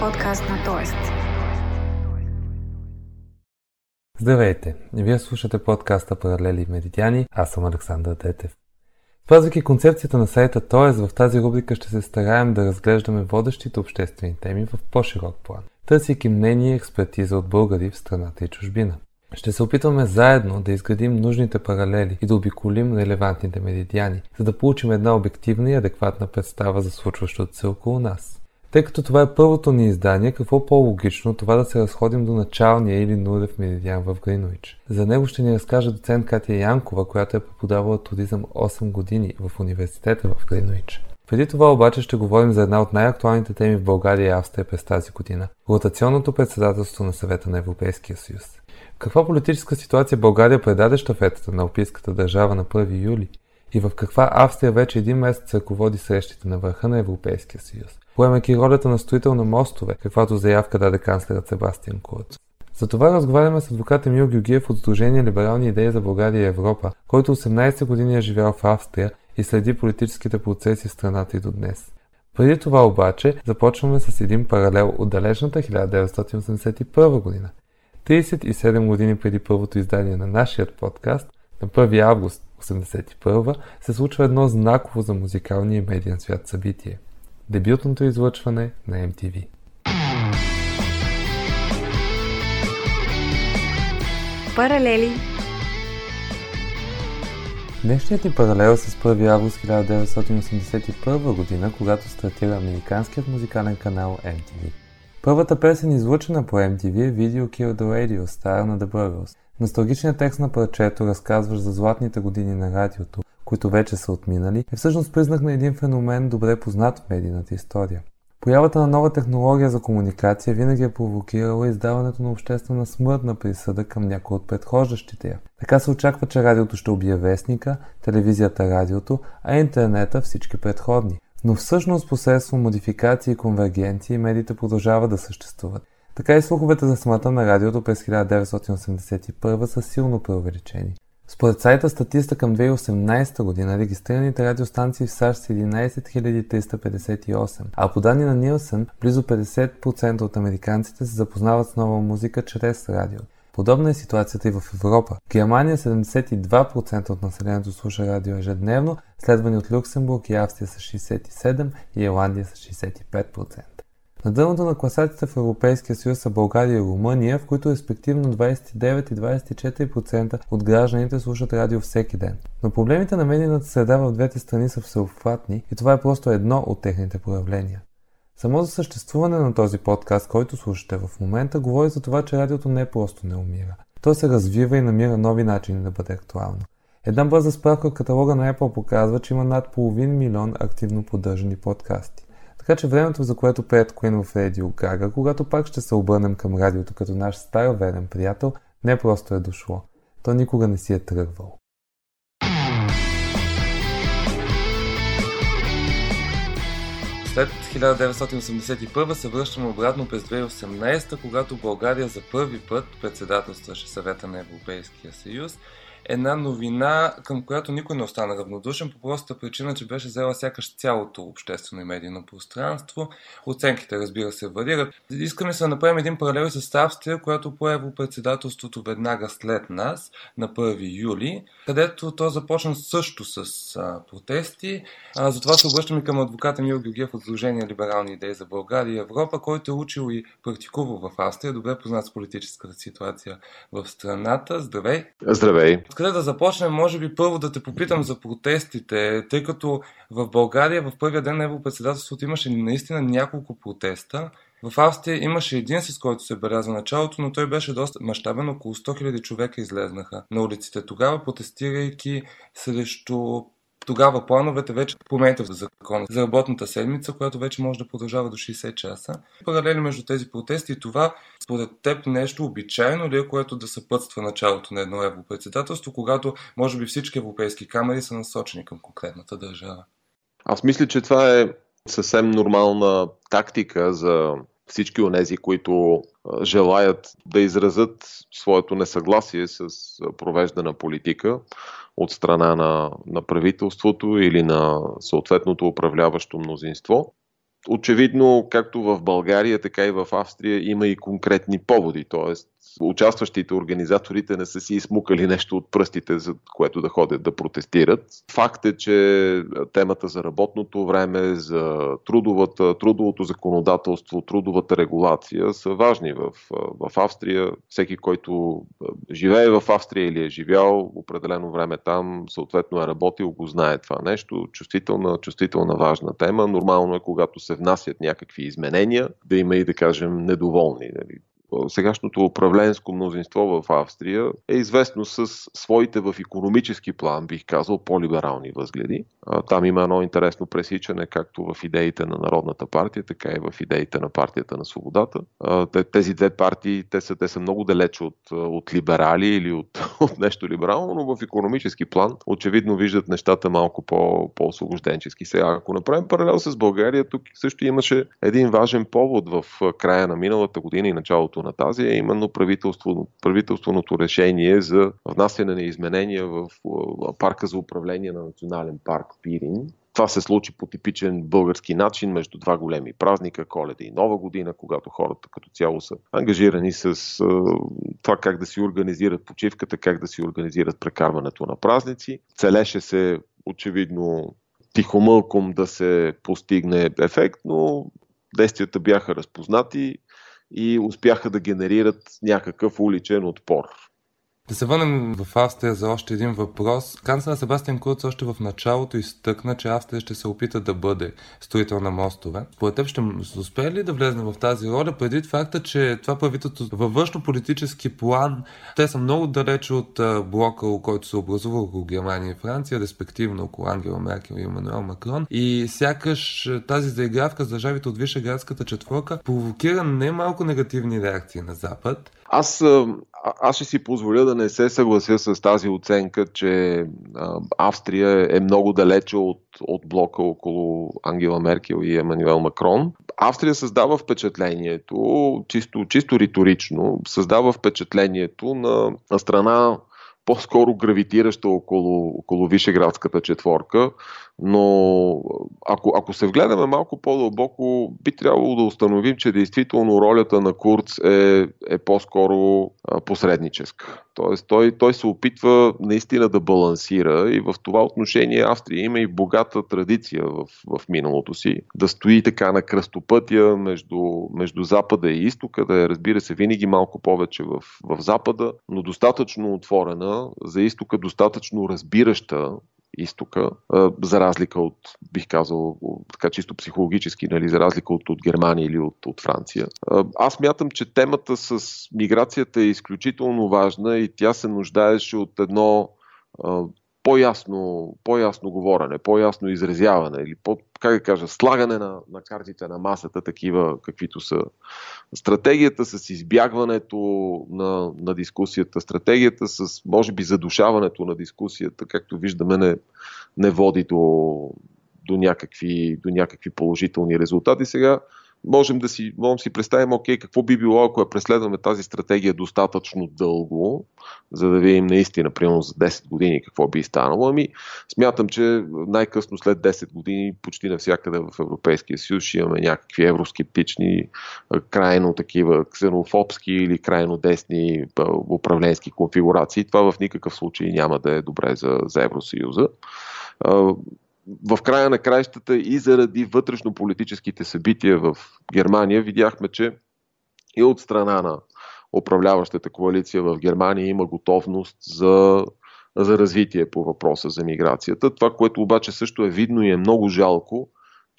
подкаст на Тоест. Здравейте! Вие слушате подкаста Паралели и Меридиани. Аз съм Александър Детев. Спазвайки концепцията на сайта т.е. в тази рубрика ще се стараем да разглеждаме водещите обществени теми в по-широк план, търсейки мнение и експертиза от българи в страната и чужбина. Ще се опитваме заедно да изградим нужните паралели и да обиколим релевантните меридиани, за да получим една обективна и адекватна представа за случващото се около нас. Тъй като това е първото ни издание, какво по-логично това да се разходим до началния или нулев меридиан в Гринович. За него ще ни разкаже доцент Катя Янкова, която е преподавала туризъм 8 години в университета в Гринович. Преди това обаче ще говорим за една от най-актуалните теми в България и Австрия през тази година – ротационното председателство на съвета на Европейския съюз. Каква политическа ситуация България предаде щафетата на Алпийската държава на 1 юли? И в каква Австрия вече един месец ръководи срещите на върха на Европейския съюз? Поемайки ролята на строител на мостове, каквато заявка даде канцлерът Себастиан Курц. За това разговаряме с адвокат Емил Георгиев от Сдружение Либерални идеи за България и Европа, който 18 години е живял в Австрия и следи политическите процеси в страната и до днес. Преди това обаче започваме с един паралел от далечната 1981 година. 37 години преди първото издание на нашия подкаст, на 1 август 1981 се случва едно знаково за музикалния и медиен свят събитие – дебютното излъчване на MTV. Паралели. Днешният ни паралел с 1 август 1981 година, когато стартира американският музикален канал MTV. Първата песен, излъчена по MTV е видео Kill the Radio, Star на The Burgers. Носталгичният текст на парчето, разказващ за златните години на радиото, които вече са отминали, е всъщност признак на един феномен добре познат в медийната история. Появата на нова технология за комуникация винаги е провокирала издаването на обществена смъртна присъда към някои от предхождащите я. Така се очаква, че радиото ще убие вестника, телевизията радиото, а интернета всички предходни. Но всъщност посредством модификации и конвергенции медиите продължават да съществуват. Така и слуховете за смъртта на радиото през 1981 са силно преувеличени. Според сайта статиста към 2018 година регистрираните радиостанции в САЩ са 11 358, а по данни на Нилсън близо 50% от американците се запознават с нова музика чрез радио. Подобна е ситуацията и в Европа. В Германия 72% от населението слуша радио ежедневно, следвани от Люксембург и Австрия с 67% и Ирландия с 65%. На дъното на класацията в Европейския съюз са България и Румъния, в които респективно 29 и 24% от гражданите слушат радио всеки ден. Но проблемите на медийната среда в двете страни са всеобхватни и това е просто едно от техните проявления. Само за съществуване на този подкаст, който слушате в момента, говори за това, че радиото не просто не умира. То се развива и намира нови начини да бъде актуално. Една бърза справка от каталога на Apple показва, че има над половин милион активно поддържани подкасти. Така че времето, за което пеят Queen в Radio Gaga, когато пак ще се обърнем към радиото като наш стар верен приятел, не просто е дошло. То никога не си е тръгвал. След 1981 се връщаме обратно през 2018, когато България за първи път председателстваше съвета на Европейския съюз една новина, към която никой не остана равнодушен, по простата причина, че беше взела сякаш цялото обществено и медийно пространство. Оценките, разбира се, варират. Искаме се да направим един паралел с Австрия, която по европредседателството веднага след нас, на 1 юли, където то започна също с а, протести. А, затова се обръщаме към адвоката Мил Георгиев от Сдружение Либерални идеи за България и Европа, който е учил и практикувал в Австрия, добре познат с политическата ситуация в страната. Здравей! Здравей! Откъде да започнем? Може би първо да те попитам за протестите, тъй като в България в първия ден на Европредседателството имаше наистина няколко протеста. В Австрия имаше един, с който се беляза началото, но той беше доста мащабен. Около 100 000 човека излезнаха на улиците тогава, протестирайки срещу Тогава плановете вече променят в закон за работната седмица, която вече може да продължава до 60 часа. Паралели между тези протести и това, според теб нещо обичайно ли е, което да съпътства началото на едно европредседателство, когато може би всички европейски камери са насочени към конкретната държава? Аз мисля, че това е съвсем нормална тактика за всички онези, които желаят да изразят своето несъгласие с провеждана политика от страна на, на правителството или на съответното управляващо мнозинство. Очевидно, както в България, така и в Австрия има и конкретни поводи, т.е участващите организаторите не са си измукали нещо от пръстите, за което да ходят да протестират. Факт е, че темата за работното време, за трудовата, трудовото законодателство, трудовата регулация са важни в, в Австрия. Всеки, който живее в Австрия или е живял определено време там, съответно е работил, го знае това нещо. Чувствителна, чувствителна важна тема. Нормално е, когато се внасят някакви изменения, да има и, да кажем, недоволни. Нали? Сегашното управленско мнозинство в Австрия е известно с своите в економически план, бих казал, по-либерални възгледи. Там има едно интересно пресичане, както в идеите на Народната партия, така и в идеите на партията на свободата. Тези две партии, те са, те са много далече от, от либерали или от, от нещо либерално, но в економически план очевидно виждат нещата малко по, по-освобожденчески. Сега, ако направим паралел с България, тук също имаше един важен повод в края на миналата година и началото на тази е именно правителство, правителственото решение за внасяне на изменения в парка за управление на национален парк Пирин. Това се случи по типичен български начин между два големи празника, Коледа и Нова година, когато хората като цяло са ангажирани с това как да си организират почивката, как да си организират прекарването на празници. Целеше се очевидно тихомълком да се постигне ефект, но действията бяха разпознати и успяха да генерират някакъв уличен отпор. Да се върнем в Австрия за още един въпрос. Канцлер Себастиан Курц още в началото изтъкна, че Австрия ще се опита да бъде строител на мостове. Според теб ще успее ли да влезне в тази роля, предвид факта, че това правителство във външно-политически план, те са много далече от блока, който се образува около Германия и Франция, респективно около Ангела Меркел и Емануел Макрон. И сякаш тази заигравка с държавите от Вишеградската четворка провокира немалко негативни реакции на Запад. Аз, аз ще си позволя да не се съглася с тази оценка, че Австрия е много далече от, от блока около Ангела Меркел и Емануел Макрон. Австрия създава впечатлението, чисто, чисто риторично, създава впечатлението на, на страна по-скоро гравитираща около, около Вишеградската четворка, но ако, ако се вгледаме малко по-дълбоко, би трябвало да установим, че действително ролята на Курц е, е по-скоро посредническа. Тоест, той, той се опитва наистина да балансира и в това отношение Австрия има и богата традиция в, в миналото си. Да стои така на кръстопътя между, между Запада и Изтока, да е, разбира се, винаги малко повече в, в Запада, но достатъчно отворена, за Изтока достатъчно разбираща изтока, за разлика от, бих казал, така чисто психологически, нали, за разлика от, от Германия или от, от Франция. Аз мятам, че темата с миграцията е изключително важна и тя се нуждаеше от едно по-ясно, по-ясно говорене, по-ясно изразяване или по, как да кажа, слагане на, на картите на масата, такива каквито са. Стратегията с избягването на, на дискусията, стратегията с, може би, задушаването на дискусията, както виждаме, не, не води до, до, някакви, до някакви положителни резултати. Сега можем да си, можем си представим, окей, какво би било, ако я преследваме тази стратегия достатъчно дълго, за да видим наистина, примерно за 10 години какво би станало. Ами, смятам, че най-късно след 10 години почти навсякъде в Европейския съюз ще имаме някакви евроскептични, крайно такива ксенофобски или крайно десни управленски конфигурации. Това в никакъв случай няма да е добре за, за Евросъюза в края на краищата и заради вътрешно-политическите събития в Германия видяхме, че и от страна на управляващата коалиция в Германия има готовност за, за развитие по въпроса за миграцията. Това, което обаче също е видно и е много жалко,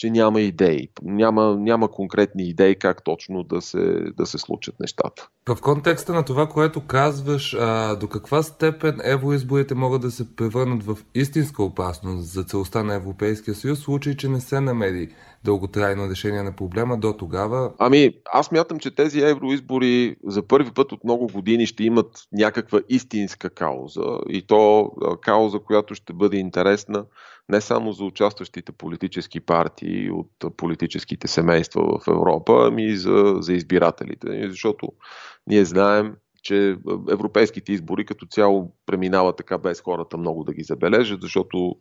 че няма идеи. Няма, няма конкретни идеи как точно да се, да се случат нещата. В контекста на това, което казваш, а, до каква степен евроизборите могат да се превърнат в истинска опасност за целостта на Европейския съюз, в случай, че не се намери дълготрайно решение на проблема до тогава? Ами, аз мятам, че тези евроизбори за първи път от много години ще имат някаква истинска кауза и то кауза, която ще бъде интересна не само за участващите политически партии от политическите семейства в Европа, ами и за, за избирателите. Защото ние знаем, че европейските избори като цяло преминават така без хората много да ги забележат, защото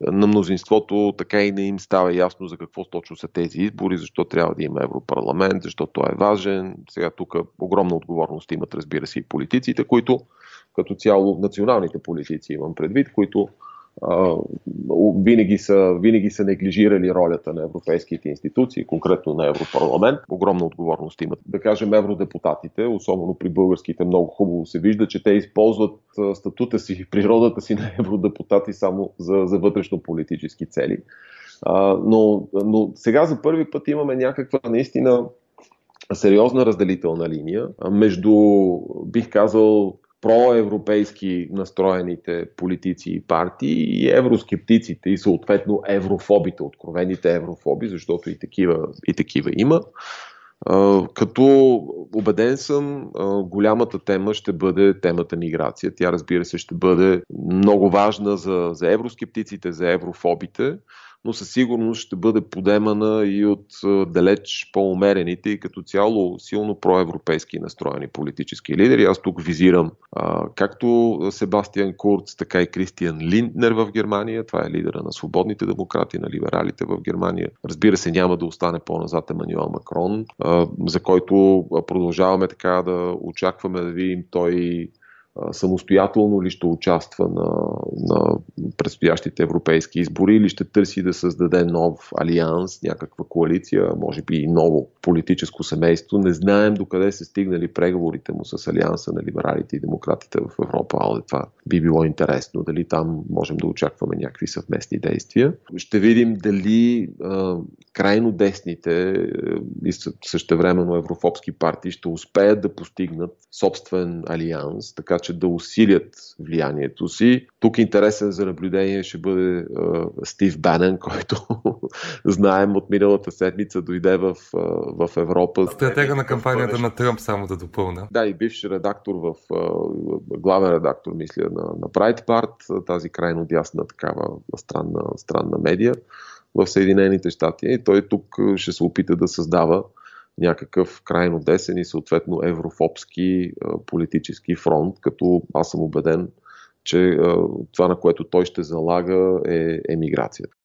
на мнозинството така и не им става ясно за какво точно са тези избори, защо трябва да има Европарламент, защо той е важен. Сега тук огромна отговорност имат, разбира се, и политиците, които като цяло националните политици имам предвид, които винаги са, винаги са неглижирали ролята на европейските институции, конкретно на Европарламент. Огромна отговорност имат. Да кажем, евродепутатите, особено при българските, много хубаво се вижда, че те използват статута си, природата си на евродепутати само за, за вътрешно-политически цели. Но, но сега за първи път имаме някаква наистина сериозна разделителна линия между, бих казал, проевропейски настроените политици и партии и евроскептиците и съответно еврофобите, откровените еврофоби, защото и такива, и такива има. Като убеден съм, голямата тема ще бъде темата миграция. Тя, разбира се, ще бъде много важна за, за евроскептиците, за еврофобите, но със сигурност ще бъде подемана и от далеч по-умерените и като цяло силно проевропейски настроени политически лидери. Аз тук визирам а, както Себастиан Курц, така и Кристиан Линднер в Германия. Това е лидера на свободните демократи, на либералите в Германия. Разбира се, няма да остане по-назад Емануел Макрон, а, за който продължаваме така да очакваме да видим той самостоятелно ли ще участва на, на предстоящите европейски избори или ще търси да създаде нов алианс, някаква коалиция, може би и ново политическо семейство. Не знаем докъде са стигнали преговорите му с алианса на либералите и демократите в Европа, але това би било интересно. Дали там можем да очакваме някакви съвместни действия. Ще видим дали а, крайно десните е, и същевременно еврофобски партии ще успеят да постигнат собствен алианс, така че да усилят влиянието си. Тук интересен за наблюдение ще бъде е, Стив Банен, който знаем от миналата седмица дойде в, е, в Европа. Стратега на кампанията на Тръмп, само да допълна. Да, и бивш редактор в главен редактор, мисля, на, на Breitbart, тази крайно дясна такава странна, странна медия в Съединените щати. И той тук ще се опита да създава някакъв крайно десен и съответно еврофобски политически фронт, като аз съм убеден, че това, на което той ще залага е емиграцията.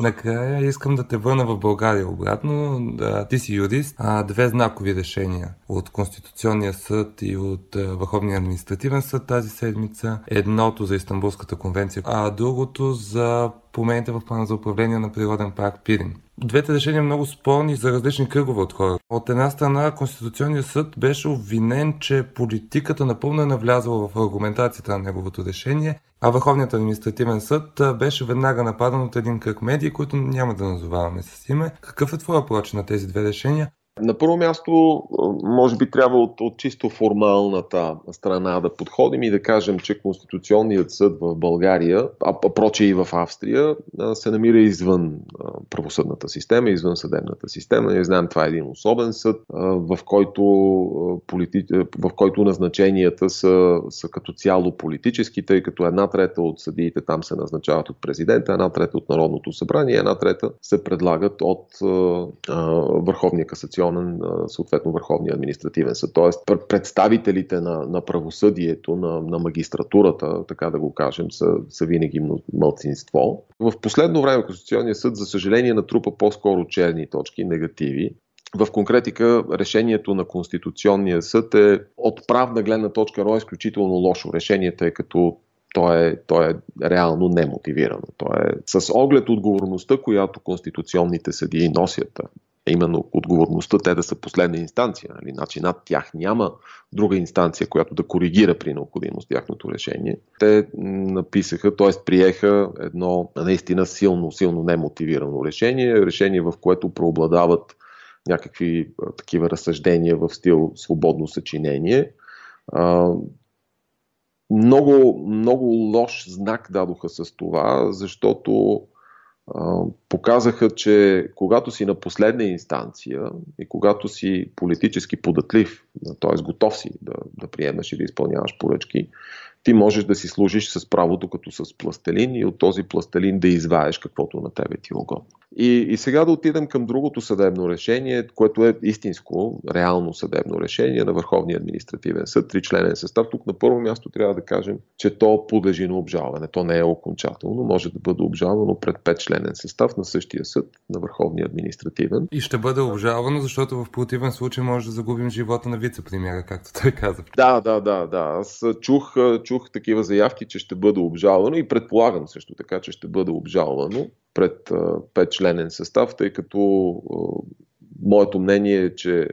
Накрая искам да те върна в България обратно. Да, ти си юрист. А, две знакови решения от Конституционния съд и от Върховния административен съд тази седмица. Едното за Истанбулската конвенция, а другото за промените в плана за управление на природен парк Пирин. Двете решения много спорни за различни кръгове от хора. От една страна, Конституционният съд беше обвинен, че политиката напълно е навлязла в аргументацията на неговото решение, а Върховният административен съд беше веднага нападан от един кръг медии, които няма да назоваваме с име. Какъв е твоя проч на тези две решения? На първо място, може би трябва от, от чисто формалната страна да подходим и да кажем, че Конституционният съд в България, а проче и в Австрия, се намира извън правосъдната система, извън съдебната система. Ние знаем, това е един особен съд, в който, полити... в който назначенията са, са като цяло политически, тъй като една трета от съдиите там се назначават от президента, една трета от Народното събрание, една трета се предлагат от Върховния касационен касационен, съответно Върховния административен съд. Тоест, представителите на, на правосъдието, на, на магистратурата, така да го кажем, са, са винаги мълцинство. В последно време Конституционният съд, за съжаление, натрупа по-скоро черни точки, негативи. В конкретика решението на Конституционния съд е от правна гледна точка е изключително лошо решение, тъй като то е, то е реално немотивирано. То е с оглед отговорността, която конституционните съдии носят именно отговорността те да са последна инстанция. Нали? Значи над тях няма друга инстанция, която да коригира при необходимост тяхното решение. Те написаха, т.е. приеха едно наистина силно, силно немотивирано решение, решение в което преобладават някакви такива разсъждения в стил свободно съчинение. Много, много лош знак дадоха с това, защото показаха, че когато си на последна инстанция и когато си политически податлив, т.е. готов си да, да приемаш и да изпълняваш поръчки, ти можеш да си служиш с правото като с пластелин и от този пластелин да изваеш каквото на тебе ти е угодно. И, и сега да отидем към другото съдебно решение, което е истинско, реално съдебно решение на Върховния административен съд, тричленен състав. Тук на първо място трябва да кажем, че то подлежи на обжалване. То не е окончателно, може да бъде обжалвано пред петчленен състав на същия съд, на Върховния административен. И ще бъде обжалвано, защото в противен случай може да загубим живота на вице-премьера, както той каза. Да, да, да, да. Аз чух, чух такива заявки, че ще бъде обжалвано и предполагам също така, че ще бъде обжалвано пред петчленен състав, тъй като моето мнение е, че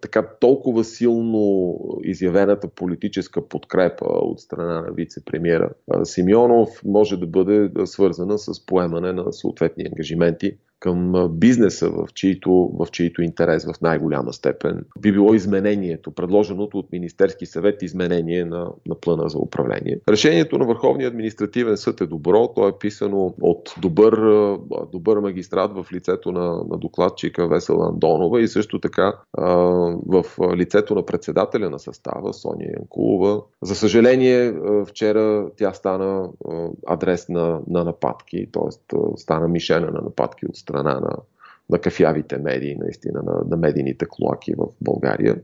така толкова силно изявената политическа подкрепа от страна на вице-премьера Симеонов може да бъде свързана с поемане на съответни ангажименти към бизнеса, в чието, в чието интерес в най-голяма степен би било изменението, предложеното от Министерски съвет изменение на, на плана за управление. Решението на Върховния административен съд е добро, то е писано от добър, добър магистрат в лицето на, на докладчика Весела Андонова и също така в лицето на председателя на състава Соня Янкулова. За съжаление, вчера тя стана адрес на, на нападки, т.е. стана мишена на нападки от страна на, на кафявите медии, наистина, на, на медийните клоаки в България,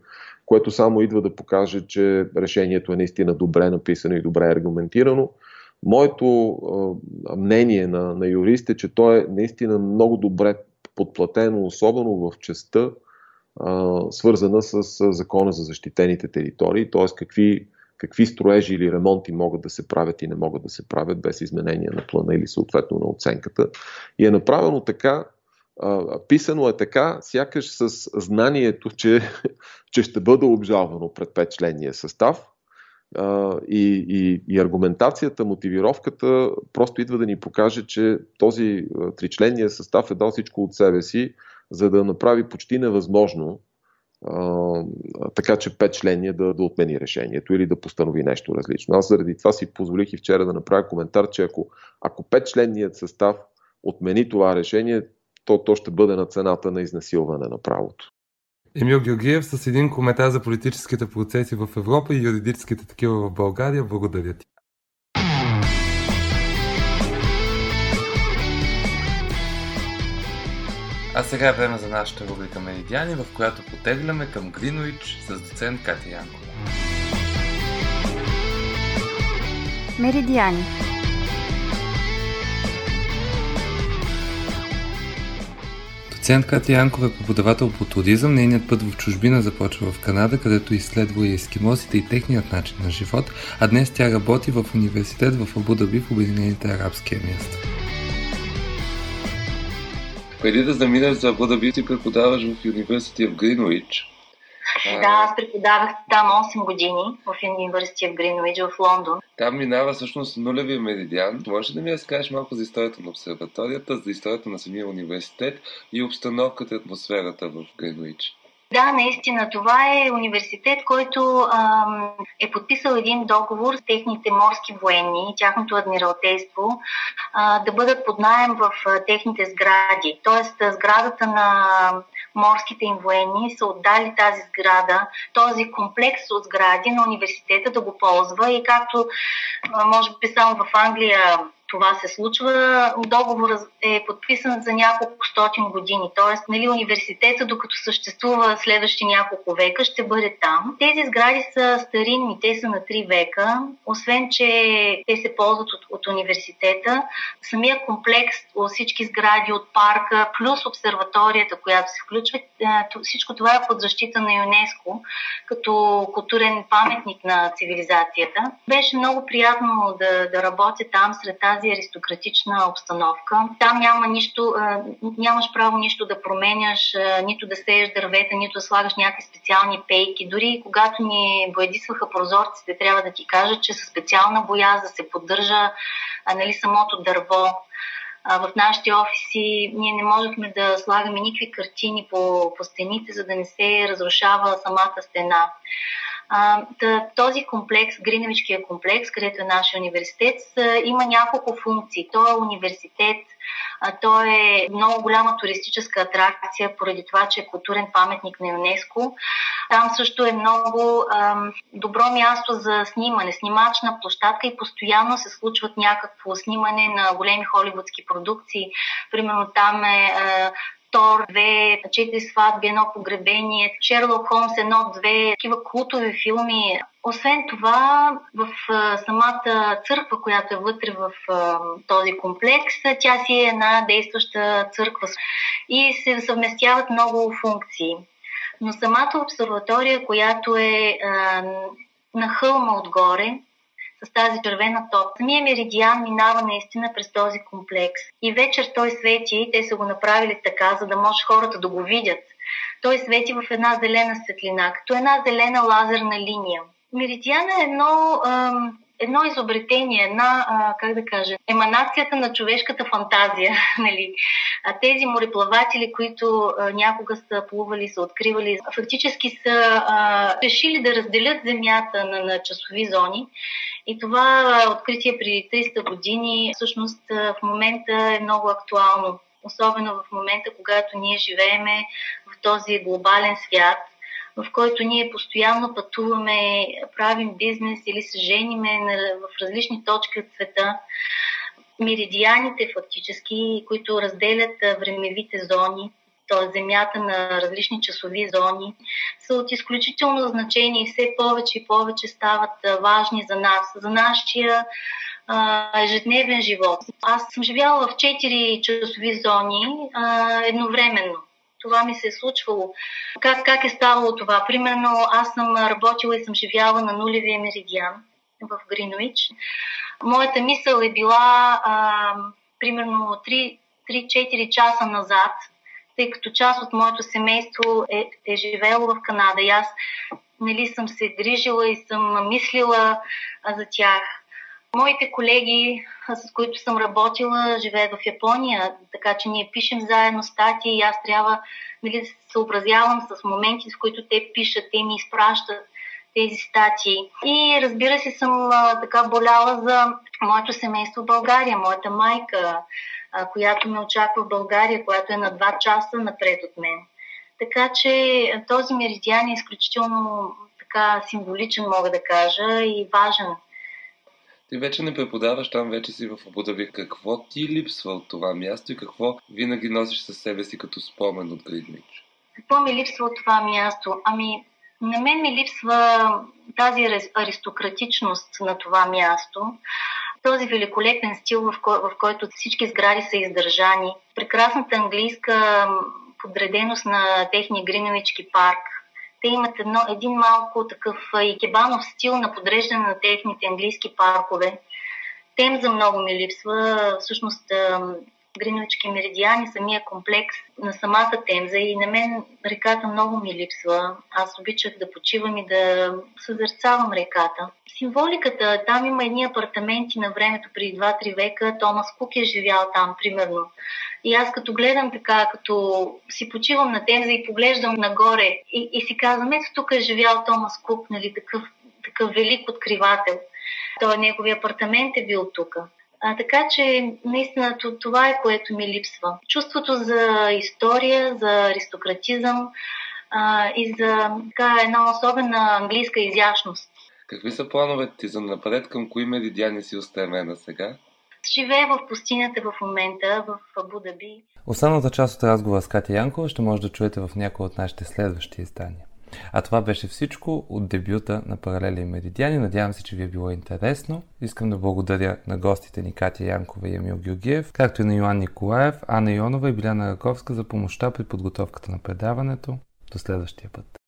което само идва да покаже, че решението е наистина добре написано и добре аргументирано. Моето а, мнение на, на юрист е, че то е наистина много добре подплатено, особено в частта, а, свързана с, с закона за защитените територии, т.е. какви какви строежи или ремонти могат да се правят и не могат да се правят без изменение на плана или съответно на оценката. И е направено така, писано е така, сякаш с знанието, че, че ще бъде обжалвано пред петчленния състав. И, и, и аргументацията, мотивировката просто идва да ни покаже, че този тричленния състав е дал всичко от себе си, за да направи почти невъзможно така че петчление да, да отмени решението или да постанови нещо различно. Аз заради това си позволих и вчера да направя коментар, че ако, ако петчленният състав отмени това решение, то, то ще бъде на цената на изнасилване на правото. Емил Георгиев с един коментар за политическите процеси в Европа и юридическите такива в България. Благодаря ти. А сега е време за нашата рубрика Меридиани, в която потегляме към Гринуич с доцент Кати Янкова. Меридиани Доцент Кати Янкова е преподавател по туризъм. Нейният път в чужбина започва в Канада, където изследва и ескимосите и техният начин на живот, а днес тя работи в университет в Абу Даби в Обединените арабски емирства. Преди да заминеш за Абу ти преподаваш в университет в Гринуич. Да, аз преподавах там 8 години в университет в Гринуич в Лондон. Там минава всъщност нулевия меридиан. Може да ми разкажеш малко за историята на обсерваторията, за историята на самия университет и обстановката, атмосферата в Гринуич? Да, наистина. Това е университет, който ам, е подписал един договор с техните морски военни, тяхното адмиралтейство, а, да бъдат под найем в а, техните сгради. Тоест, сградата на морските им военни са отдали тази сграда, този комплекс от сгради на университета да го ползва и както може би само в Англия това се случва. Договорът е подписан за няколко стотин години, т.е. Нали, университета, докато съществува следващи няколко века, ще бъде там. Тези сгради са старинни, те са на 3 века. Освен, че те се ползват от, от университета, самия комплекс от всички сгради от парка, плюс обсерваторията, която се включва, е, всичко това е под защита на ЮНЕСКО, като културен паметник на цивилизацията. Беше много приятно да, да работя там сред тази тази аристократична обстановка. Там няма нищо, нямаш право нищо да променяш, нито да сееш дървета, нито да слагаш някакви специални пейки. Дори когато ни боядисваха прозорците, трябва да ти кажа, че със специална боя да се поддържа нали, самото дърво. В нашите офиси ние не можехме да слагаме никакви картини по, по стените, за да не се разрушава самата стена. А, този комплекс, Гриневичкия комплекс, където е нашия университет, има няколко функции. Той е университет, той е много голяма туристическа атракция, поради това, че е културен паметник на ЮНЕСКО. Там също е много ам, добро място за снимане, снимачна площадка и постоянно се случват някакво снимане на големи холивудски продукции. Примерно там е Тор, две, четири сватби, едно погребение, Шерлок Холмс, едно-две, такива култови филми. Освен това, в самата църква, която е вътре в този комплекс, тя си е една действаща църква и се съвместяват много функции. Но самата обсерватория, която е на хълма отгоре, с тази червена топ. Самия меридиан минава наистина през този комплекс. И вечер той свети, те са го направили така, за да може хората да го видят. Той свети в една зелена светлина, като една зелена лазерна линия. Меридиан е едно ам, едно изобретение, една, а, как да кажа, еманацията на човешката фантазия. Нали? А тези мореплаватели, които а, някога са плували, са откривали, фактически са а, решили да разделят Земята на, на часови зони. И това откритие при 300 години всъщност в момента е много актуално. Особено в момента, когато ние живееме в този глобален свят, в който ние постоянно пътуваме, правим бизнес или се жениме в различни точки от света. Меридианите фактически, които разделят времевите зони, т.е. Земята на различни часови зони, са от изключително значение и все повече и повече стават важни за нас, за нашия ежедневен живот. Аз съм живяла в 4 часови зони а, едновременно това ми се е случвало. Как, как е ставало това? Примерно, аз съм работила и съм живяла на нулевия меридиан в Гринвич. Моята мисъл е била а, примерно 3-4 часа назад, тъй като част от моето семейство е, е живело в Канада. И аз нали, съм се грижила и съм мислила за тях. Моите колеги, с които съм работила, живеят в Япония, така че ние пишем заедно статии. И аз трябва нали, да се съобразявам с моменти, в които те пишат, те ми изпращат тези статии. И разбира се, съм а, така боляла за моето семейство в България, моята майка, а, която ме очаква в България, която е на два часа напред от мен. Така че този меридиан е изключително така символичен, мога да кажа, и важен ти вече не преподаваш там, вече си в Абудаби. Какво ти липсва от това място и какво винаги носиш със себе си като спомен от Гридмич? Какво ми липсва от това място? Ами, на мен ми липсва тази аристократичност на това място, този великолепен стил, в, кой, в който всички сгради са издържани, прекрасната английска подреденост на техния Гриновички парк, те имат едно, един малко такъв икебанов стил на подреждане на техните английски паркове. Темза много ми липсва. Всъщност Гринвички меридиани, самия комплекс на самата Темза и на мен реката много ми липсва. Аз обичах да почивам и да съзерцавам реката. Символиката, там има едни апартаменти на времето преди 2-3 века, Томас Кук е живял там, примерно. И аз като гледам така, като си почивам на Темза и поглеждам нагоре и, и си казвам, ето тук е живял Томас Кук, нали, такъв, такъв велик откривател. Той, неговия апартамент е бил тук. А, така че, наистина, това е което ми липсва. Чувството за история, за аристократизъм а, и за така, една особена английска изящност. Какви са плановете ти за напред? Към кои меридиани си устремена сега? Живея в пустинята в момента, в Абу-Даби. Останалата част от разговора с Катя Янкова ще може да чуете в някои от нашите следващи издания. А това беше всичко от дебюта на Паралели Меридиани. Надявам се, че ви е било интересно. Искам да благодаря на гостите ни Катя Янкова и Емил Георгиев, както и на Йоан Николаев, Анна Йонова и Биляна Раковска за помощта при подготовката на предаването. До следващия път.